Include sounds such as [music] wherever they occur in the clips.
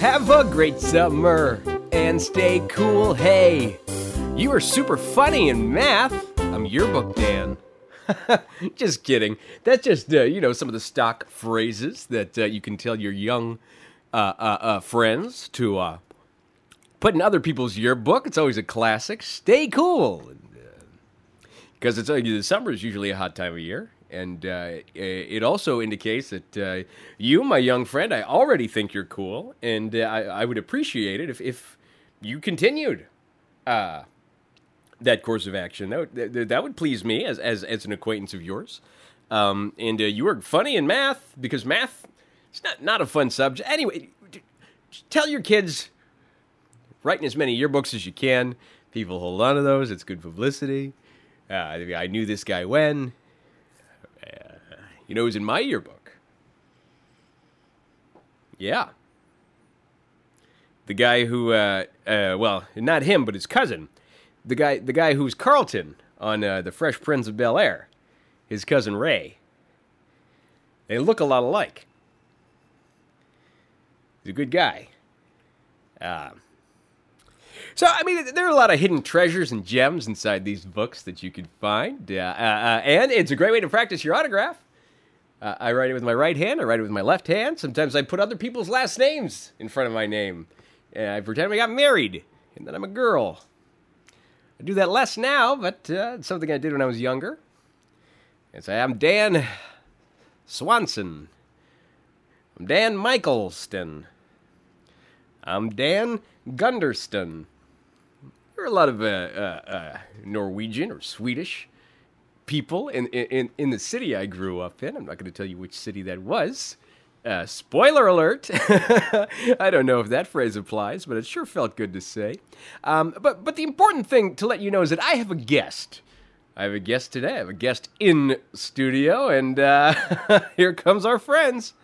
Have a great summer and stay cool. Hey, you are super funny in math. I'm yearbook Dan. [laughs] just kidding. That's just uh, you know some of the stock phrases that uh, you can tell your young uh, uh, uh, friends to uh, put in other people's yearbook. It's always a classic. Stay cool, because it's the summer is usually a hot time of year, and uh, it also indicates that uh, you, my young friend, I already think you're cool, and uh, I, I would appreciate it if, if you continued uh, that course of action. That would, that, would please me as, as, as an acquaintance of yours. Um, and uh, you are funny in math because math it's not not a fun subject. Anyway, tell your kids write in as many yearbooks as you can. People hold on to those. It's good publicity. Uh, I knew this guy when. You know who's in my yearbook? Yeah. The guy who, uh, uh, well, not him, but his cousin. The guy, the guy who's Carlton on uh, the Fresh Prince of Bel Air. His cousin Ray. They look a lot alike. He's a good guy. Uh, so, I mean, there are a lot of hidden treasures and gems inside these books that you can find. Uh, uh, uh and it's a great way to practice your autograph. Uh, I write it with my right hand, I write it with my left hand. Sometimes I put other people's last names in front of my name. And I pretend I got married and that I'm a girl. I do that less now, but uh, it's something I did when I was younger. And say, I'm Dan Swanson. I'm Dan Michaelston. I'm Dan Gunderston. There are a lot of uh, uh, uh, Norwegian or Swedish people in, in, in the city I grew up in. I'm not going to tell you which city that was. Uh, spoiler alert! [laughs] I don't know if that phrase applies, but it sure felt good to say. Um, but but the important thing to let you know is that I have a guest. I have a guest today. I have a guest in studio, and uh, [laughs] here comes our friends.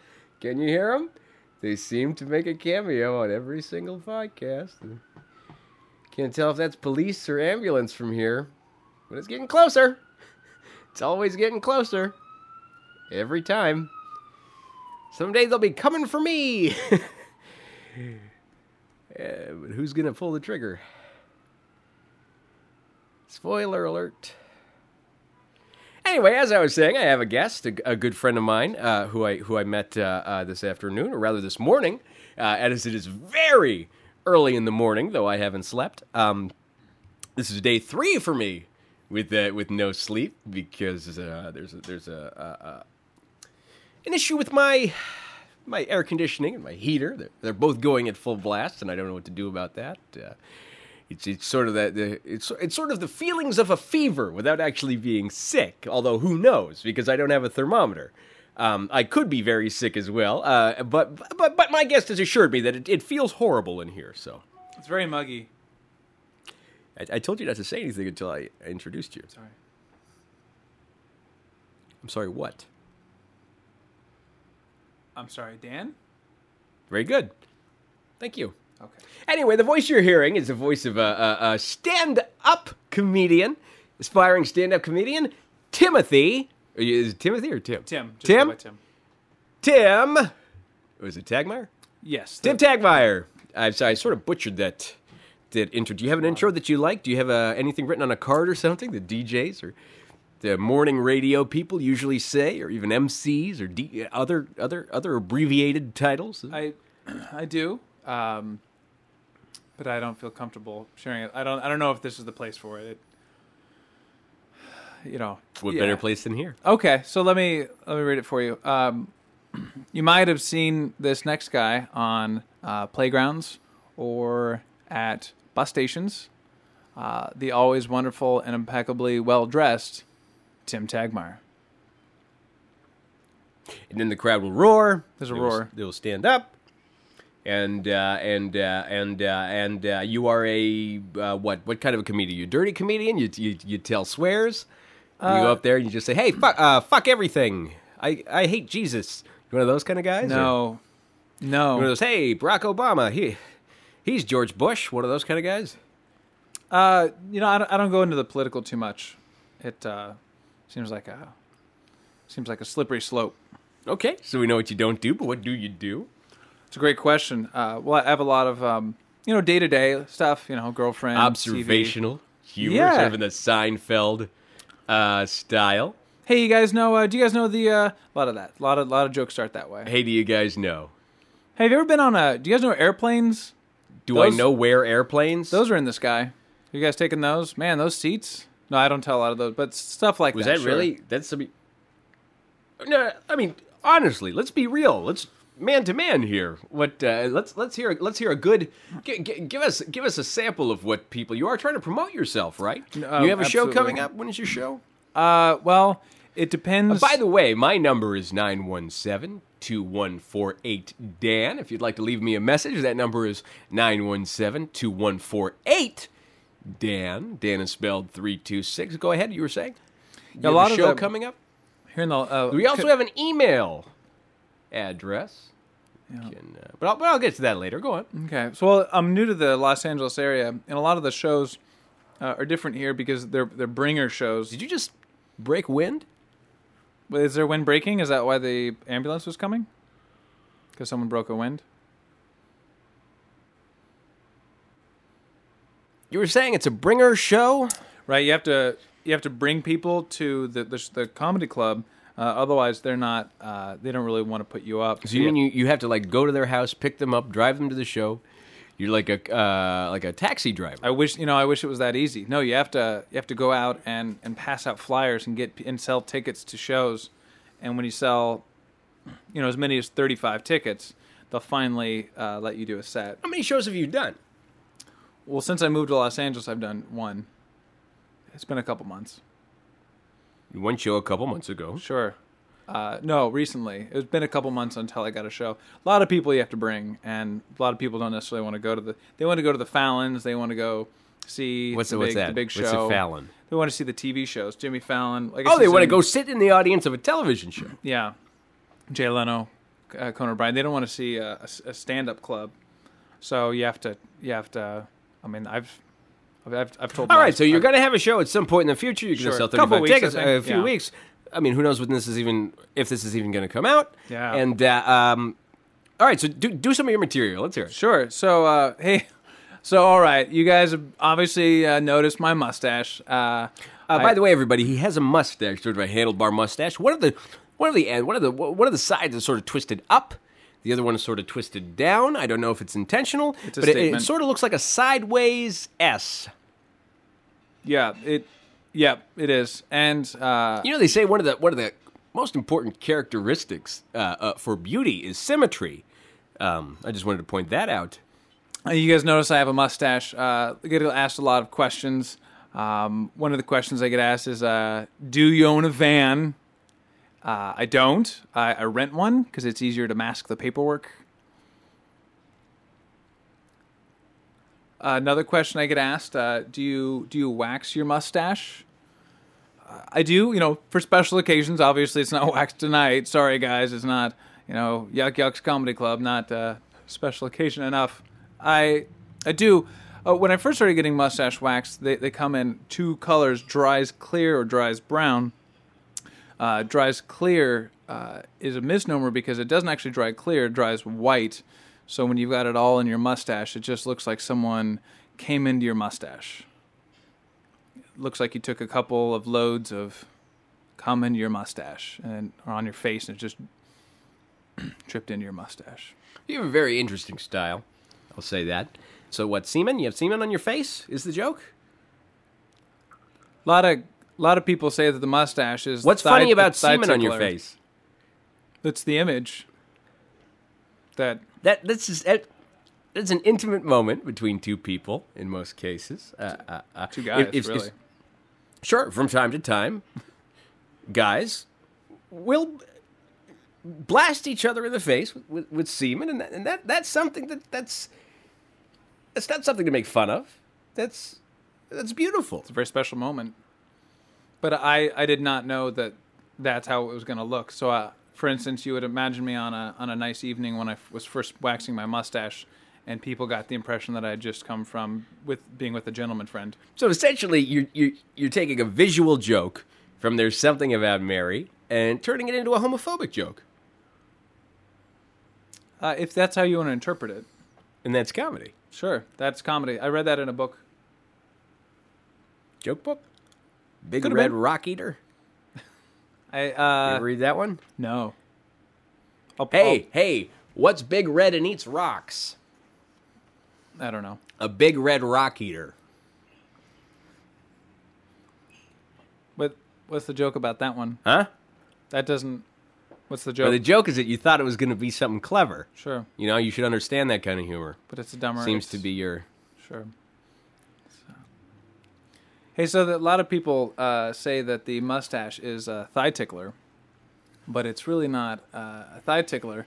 Can you hear them? They seem to make a cameo on every single podcast. Can't tell if that's police or ambulance from here, but it's getting closer. It's always getting closer. Every time. Someday they'll be coming for me. uh, [laughs] but who's going to pull the trigger? Spoiler alert. Anyway, as I was saying, I have a guest, a, a good friend of mine, uh, who I who I met uh, uh this afternoon, or rather this morning, uh, as it is very early in the morning, though I haven't slept. Um, this is day three for me with uh, with no sleep because uh, there's a, there's a, a, an issue with my my air conditioning and my heater. They're, they're, both going at full blast, and I don't know what to do about that. Uh, it's it's sort of that the, it's it's sort of the feelings of a fever without actually being sick. Although who knows? Because I don't have a thermometer. Um, I could be very sick as well, uh, but but but my guest has assured me that it, it feels horrible in here. So it's very muggy. I, I, told you not to say anything until I, introduced you. Sorry. I'm sorry. What? I'm sorry, Dan. Very good. Thank you. Okay. Anyway, the voice you're hearing is the voice of a, a, a stand-up comedian, aspiring stand-up comedian, Timothy is it Timothy or Tim? Tim. Tim? Tim. Tim. Was it Tagmeyer? Yes. Tim Tagmeyer. I'm sorry, I sort of butchered that that intro. Do you have an intro that you like? Do you have uh, anything written on a card or something? The DJs or the morning radio people usually say, or even MCs or D- other other other abbreviated titles. I [clears throat] I do, um, but I don't feel comfortable sharing it. I don't I don't know if this is the place for it. it you know, what yeah. better place than here? Okay, so let me let me read it for you. Um, [clears throat] you might have seen this next guy on uh, playgrounds or at bus stations. Uh, the always wonderful and impeccably well dressed Tim Tagmeyer. And then the crowd will roar. There's a they roar. Will, they will stand up. And uh, and uh, and uh, and uh, you are a uh, what? What kind of a comedian? You a dirty comedian? You, you you tell swears? you go up there and you just say, "Hey, fuck, uh, fuck everything. I, I hate Jesus." You one of those kind of guys? No, or? no. One of those. Hey, Barack Obama. He, he's George Bush. One of those kind of guys. Uh, you know, I don't, I don't go into the political too much. It uh, seems like a seems like a slippery slope. Okay, so we know what you don't do, but what do you do? It's a great question. Uh, well, I have a lot of um, you know day to day stuff. You know, girlfriend, TV. Observational humor, Yeah. sort of in the Seinfeld uh, style. Hey, you guys know? Uh, do you guys know the uh, a lot of that? A lot of lot of jokes start that way. Hey, do you guys know? Hey, have you ever been on a? Do you guys know airplanes? Do Those- I know where airplanes? Those are in the sky. You guys taking those? Man, those seats. No, I don't tell a lot of those, but stuff like Was that. that sure. really? That's some. No, I mean honestly. Let's be real. Let's man to man here. What? Uh, let's let's hear let's hear a good. G- g- give us give us a sample of what people you are trying to promote yourself, right? Oh, you have a show coming up. When is your show? Uh, well, it depends. By the way, my number is 917 2148 Dan. If you'd like to leave me a message, that number is 917 2148 Dan. Dan is spelled 326. Go ahead, you were saying? You A lot of show the- coming up? here in the uh, We also have an email address. Can, uh, but, I'll, but I'll get to that later. Go on. Okay, so well, I'm new to the Los Angeles area, and a lot of the shows uh, are different here because they're they're bringer shows. Did you just break wind? Is there wind breaking? Is that why the ambulance was coming? Because someone broke a wind. You were saying it's a bringer show? Right, you have to you have to bring people to the the, the comedy club. Uh, otherwise, they're not. Uh, they don't really want to put you up. So you mean you, you have to like go to their house, pick them up, drive them to the show. You're like a uh, like a taxi driver. I wish you know. I wish it was that easy. No, you have to you have to go out and, and pass out flyers and get and sell tickets to shows, and when you sell, you know, as many as thirty five tickets, they'll finally uh, let you do a set. How many shows have you done? Well, since I moved to Los Angeles, I've done one. It's been a couple months. One show a couple months ago. Sure. Uh, no, recently. It's been a couple months until I got a show. A lot of people you have to bring, and a lot of people don't necessarily want to go to the. They want to go to the Fallons. They want to go see What's the what's big, that? the big show. What's a Fallon? They want to see the TV shows. Jimmy Fallon. Like Oh, they want to go sit in the audience of a television show. Yeah, Jay Leno, uh, Conan O'Brien. They don't want to see a, a stand-up club, so you have to. You have to. I mean, I've, I've, I've, told. All right, so you're going to have a show at some point in the future. You're going to Sure. sell Couple 35 weeks, I tickets think. a few Yeah. weeks. I mean, who knows when this is even if this is even going to come out? Yeah. And uh, um, all right, so do do some of your material. Let's hear it. Sure. So, uh, hey, [laughs] so all right, you guys have obviously uh, noticed my mustache. Uh, Uh, by the way, everybody, he has a mustache, sort of a handlebar mustache. One of the one of the end, one of the one of the sides is sort of twisted up. The other one is sort of twisted down. I don't know if it's intentional, It's a but it, it statement. sort of looks like a sideways S. yeah, it, yeah, it is, and uh, You know, they say one of the one of the most important characteristics uh, uh, for beauty is symmetry. Um, I just wanted to point that out. you guys notice I have a mustache. Uh, I get asked a lot of questions. Um, one of the questions I get asked is, uh, "Do you own a van?" Uh, I don't. I, I rent one because it's easier to mask the paperwork. Uh, another question I get asked: uh, Do you do you wax your mustache? I do. You know, for special occasions. Obviously, it's not [laughs] waxed tonight. Sorry, guys. It's not. You know, Yuk Yuk's Comedy Club. Not uh, special occasion enough. I I do. Uh, when I first started getting mustache waxed, they they come in two colors: dries clear or dries brown uh, dries clear uh, is a misnomer because it doesn't actually dry clear; it dries white. So when you've got it all in your mustache, it just looks like someone came into your mustache. Looks like you took a couple of loads of cum into your mustache and or on your face, and it just [clears throat] tripped into your mustache. You have a very interesting style. I'll say that. So, what semen? You have semen on your face? Is the joke? A lot of a lot of people say that the mustache is What's funny about semen on your face? It's the image that That this is that, that's an intimate moment between two people in most cases. Uh, uh, uh, two guys if- if- really. if- Sure, from time to time, guys will blast each other in the face with, with, with semen, and, that, and that that's something that that's that's not something to make fun of. That's that's beautiful. It's a very special moment. But I, I did not know that that's how it was going to look. So, uh, for instance, you would imagine me on a on a nice evening when I f- was first waxing my mustache, and people got the impression that I had just come from with being with a gentleman friend. So essentially, you're you're you're taking a visual joke from "There's Something About Mary" and turning it into a homophobic joke. Uh, if that's how you want to interpret it, And that's comedy. sure, that's comedy. I read that in a book. Joke book? Big Could've Red been. Rock Eater? [laughs] I You uh, ever read that one? no. I'll, Hey, hey, what's Big Red and eats rocks? I'll- don't know. A big red rock eater. What what's the joke about that one? Huh? That doesn't. What's the Well, joke? the joke is that you thought it was going to be something clever. sure, You know, you should understand that kind of humor. but it's a dumber. Seems to be your. Sure. So- Hey, so a lot of people uh, say that the mustache is a thigh tickler, but it's really not uh, a thigh tickler.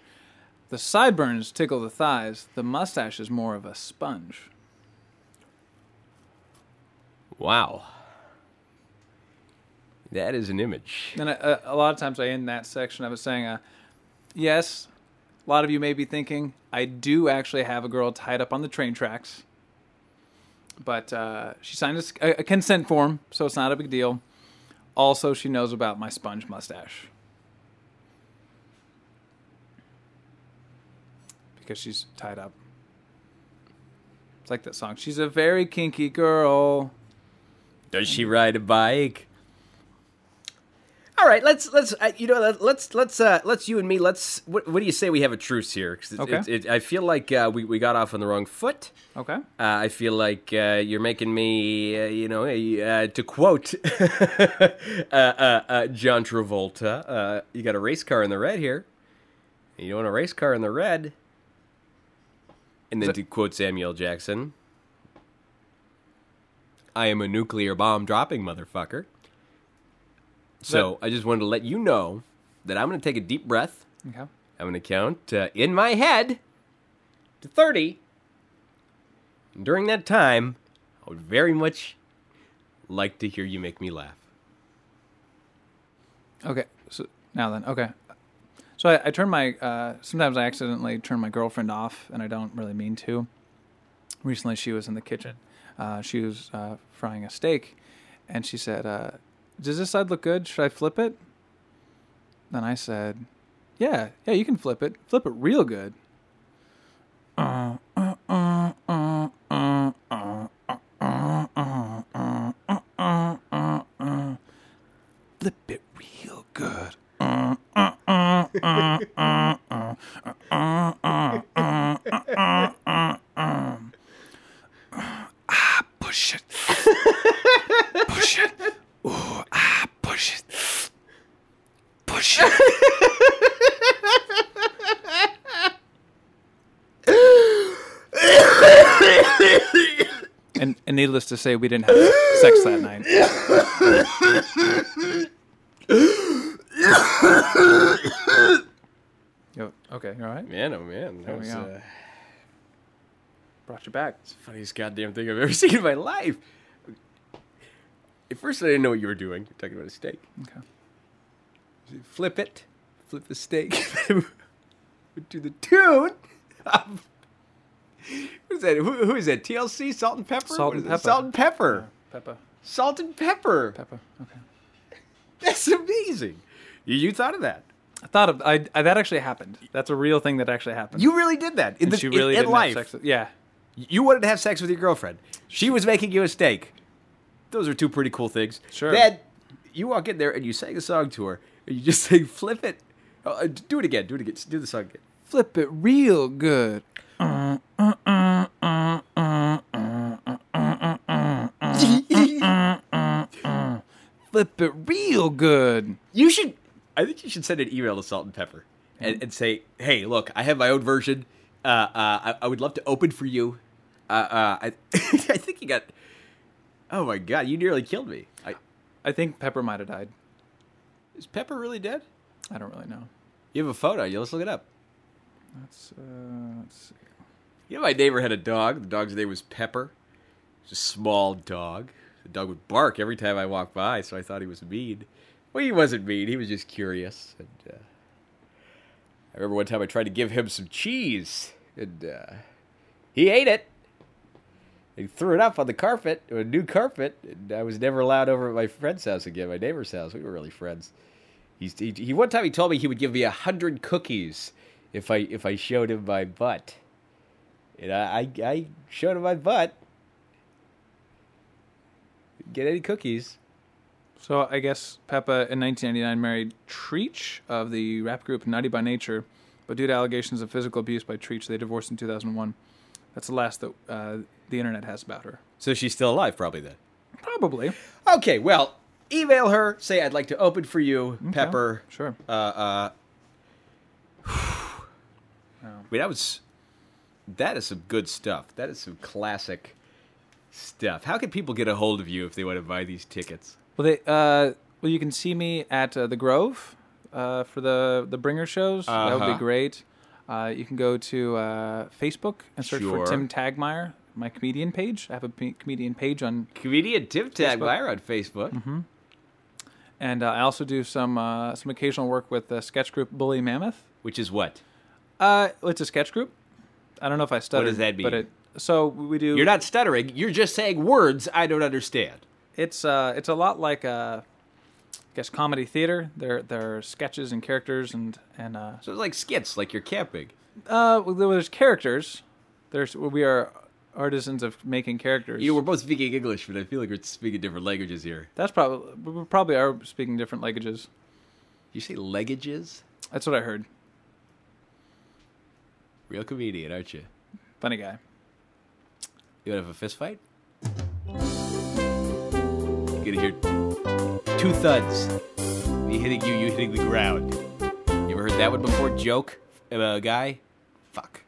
The sideburns tickle the thighs. The mustache is more of a sponge. Wow. That is an image. And a, a, a lot of times I end that section I was saying, uh, yes, a lot of you may be thinking, I do actually have a girl tied up on the train tracks. But uh, she signed a consent form, so it's not a big deal. Also, she knows about my sponge mustache. Because she's tied up. It's like that song. She's a very kinky girl. Does she ride a bike? All right, let's let's uh, you know let- let's let's uh, let's you and me let's what, what do you say we have a truce here? 'Cause it, Okay. it, it, I feel like uh, we we got off on the wrong foot. Okay. Uh, I feel like uh, you're making me, uh, you know, uh, to quote [laughs] uh, uh, uh, John Travolta, uh, you got a race car in the red here. You want a race car in the red. And then So- to quote Samuel Jackson, I am a nuclear bomb dropping motherfucker. So I just wanted to let you know that I'm going to take a deep breath. Okay. I'm going to count uh, in my head to 30. And during that time, I would very much like to hear you make me laugh. Okay. So now then, okay. So I, I turn my. Uh, sometimes I accidentally turn my girlfriend off, and I don't really mean to. Recently, she was in the kitchen. Uh, she was uh, frying a steak, and she said, uh, "Does this side look good? Should I flip it?" Then I said, "Yeah, yeah, you can flip it. Flip it real good." Flip it real good. Ah, push it. Push it. Ooh, ah, push it. Push it. and, and needless to say, we didn't have sex that night. Yo, okay, you all right? Man, oh man, that was uh, Brought you back. It's the funniest goddamn thing I've ever [laughs] seen in my life. At first, I didn't know what you were doing. You're talking about a steak. Okay. Flip it, flip the steak [laughs] to the tune. [laughs] of- Who's that? Who, who is that? TLC, Salt and Pepper. Salt and is? Pepper. Salt and Pepper. Peppa. Salt and Pepper. Peppa. Okay. That's amazing. You, you thought of that. I thought of I, I that actually happened. That's a real thing that actually happened. You really did that in and the she really in, didn't life. have sex. With, yeah. You wanted to have sex with your girlfriend. She was making you a steak. Those are two pretty cool things. Sure. Then you walk in there and you sang a song to her. And you just say, "Flip it." Oh, uh, do it again. Do it again. Do the song again. Flip it real good. Flip it real good. You should. I think you should send an email to Salt and Pepper and, and say, "Hey, look, I have my own version. Uh, uh, I, I would love to open for you. Uh, uh, I, [laughs] I think you got. Oh my god, you nearly killed me. I, I think Pepper might have died. is Pepper really dead? I don't really know. You have a photo. You let's look it up. Let's, uh, let's see. You know, my neighbor had a dog. The dog's name was Pepper. It's a small dog. The dog would bark every time I walked by, so I thought he was mean. Well, he wasn't mean. He was just curious. And uh, I remember one time I tried to give him some cheese, and uh, he ate it. He threw it up on the carpet, a new carpet, and I was never allowed over at my friend's house again, my neighbor's house. We were really friends. He's, he, he one time he told me he would give me a hundred cookies if I if I showed him my butt. And I I, I showed him my butt. Get any cookies? So I guess Peppa in 1999 married Treach of the rap group Naughty by Nature, but due to allegations of physical abuse by Treach, they divorced in 2001. That's the last that uh, the internet has about her. So she's still alive, probably then. Probably. Okay, well, email her. Say I'd like to open for you, Pepper. Sure. Uh, uh. [sighs] I mean, that was that is some good stuff. That is some classic stuff. How can people get a hold of you if they want to buy these tickets? Well, they uh, well, you can see me at uh, the Grove uh, for the the Bringer shows. That would Uh-huh. be great. Uh, you can go to uh, Facebook and search Sure. for Tim Tagmeyer, my comedian page. I have a p- comedian page on, Comedian Tim Tagmeyer on Facebook. and uh, I also do some uh, some occasional work with the sketch group Bully Mammoth. Which is what? Uh, it's a sketch group. I don't know if I stuttered. does that But mean? it, so we do. You're not stuttering. You're just saying words I don't understand. It's uh, it's a lot like uh, I guess comedy theater. There there are sketches and characters and and uh, So it's like skits, like you're camping. uh, well, there's characters. There's we are artisans of making characters. You were both speaking English, but I feel like we're speaking different languages here. That's probably we probably are speaking different languages. You say leggages? That's what I heard. Real comedian, aren't you? Funny guy. You want to have a fist fight? You're gonna hear two thuds. Me hitting you, you hitting the ground. You ever heard that one before? Joke? Uh, guy? Fuck.